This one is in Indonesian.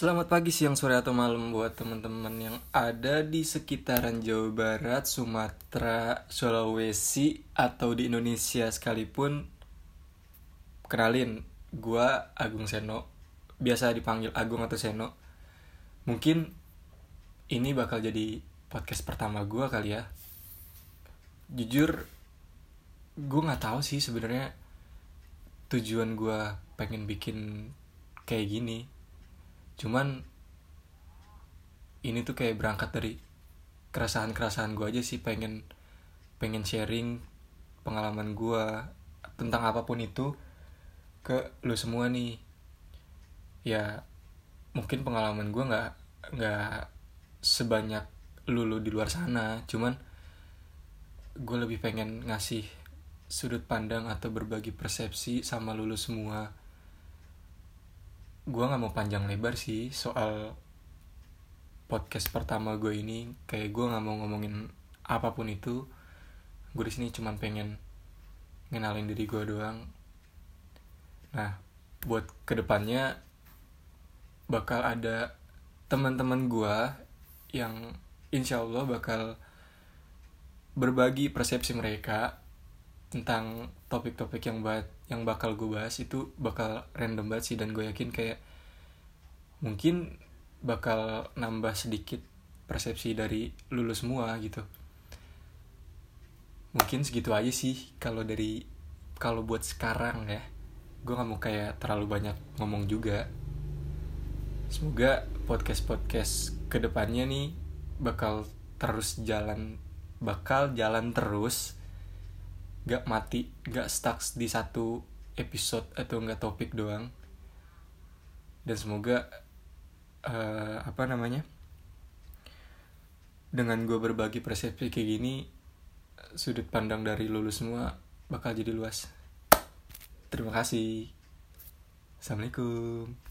Selamat pagi, siang, sore, atau malam buat teman-teman yang ada di sekitaran Jawa Barat, Sumatera, Sulawesi, atau di Indonesia sekalipun. Kenalin, gua Agung Seno, biasa dipanggil Agung atau Seno. Mungkin ini bakal jadi podcast pertama gua kali ya. Jujur, gue nggak tahu sih sebenarnya tujuan gua pengen bikin kayak gini cuman ini tuh kayak berangkat dari keresahan-keresahan gue aja sih pengen pengen sharing pengalaman gue tentang apa pun itu ke lu semua nih. Ya mungkin pengalaman gue nggak nggak sebanyak lu lu di luar sana. Cuman gue lebih pengen ngasih sudut pandang atau berbagi persepsi sama lulu semua gue nggak mau panjang lebar sih soal podcast pertama gue ini. Kayak gue nggak mau ngomongin apa pun itu. Gue di sini cuman pengen ngenalin diri gue doang. Nah buat ke depannya bakal ada teman-teman gue yang insya Allah bakal berbagi persepsi mereka tentang topik-topik yang buat yang bakal gue bahas itu bakal random banget sih dan gue yakin kayak mungkin bakal nambah sedikit persepsi dari lulu semua gitu. Mungkin segitu aja sih kalau dari kalau buat sekarang ya. Gue nggak mau kayak terlalu banyak ngomong juga. Semoga podcast podcast ke depannya nih bakal terus jalan bakal jalan terus gak mati gak stuck di satu episode atau enggak topik doang. Dan semoga uh, apa namanya dengan gue berbagi persepsi kayak gini sudut pandang dari lulus semua bakal jadi luas. Terima kasih. Assalamualaikum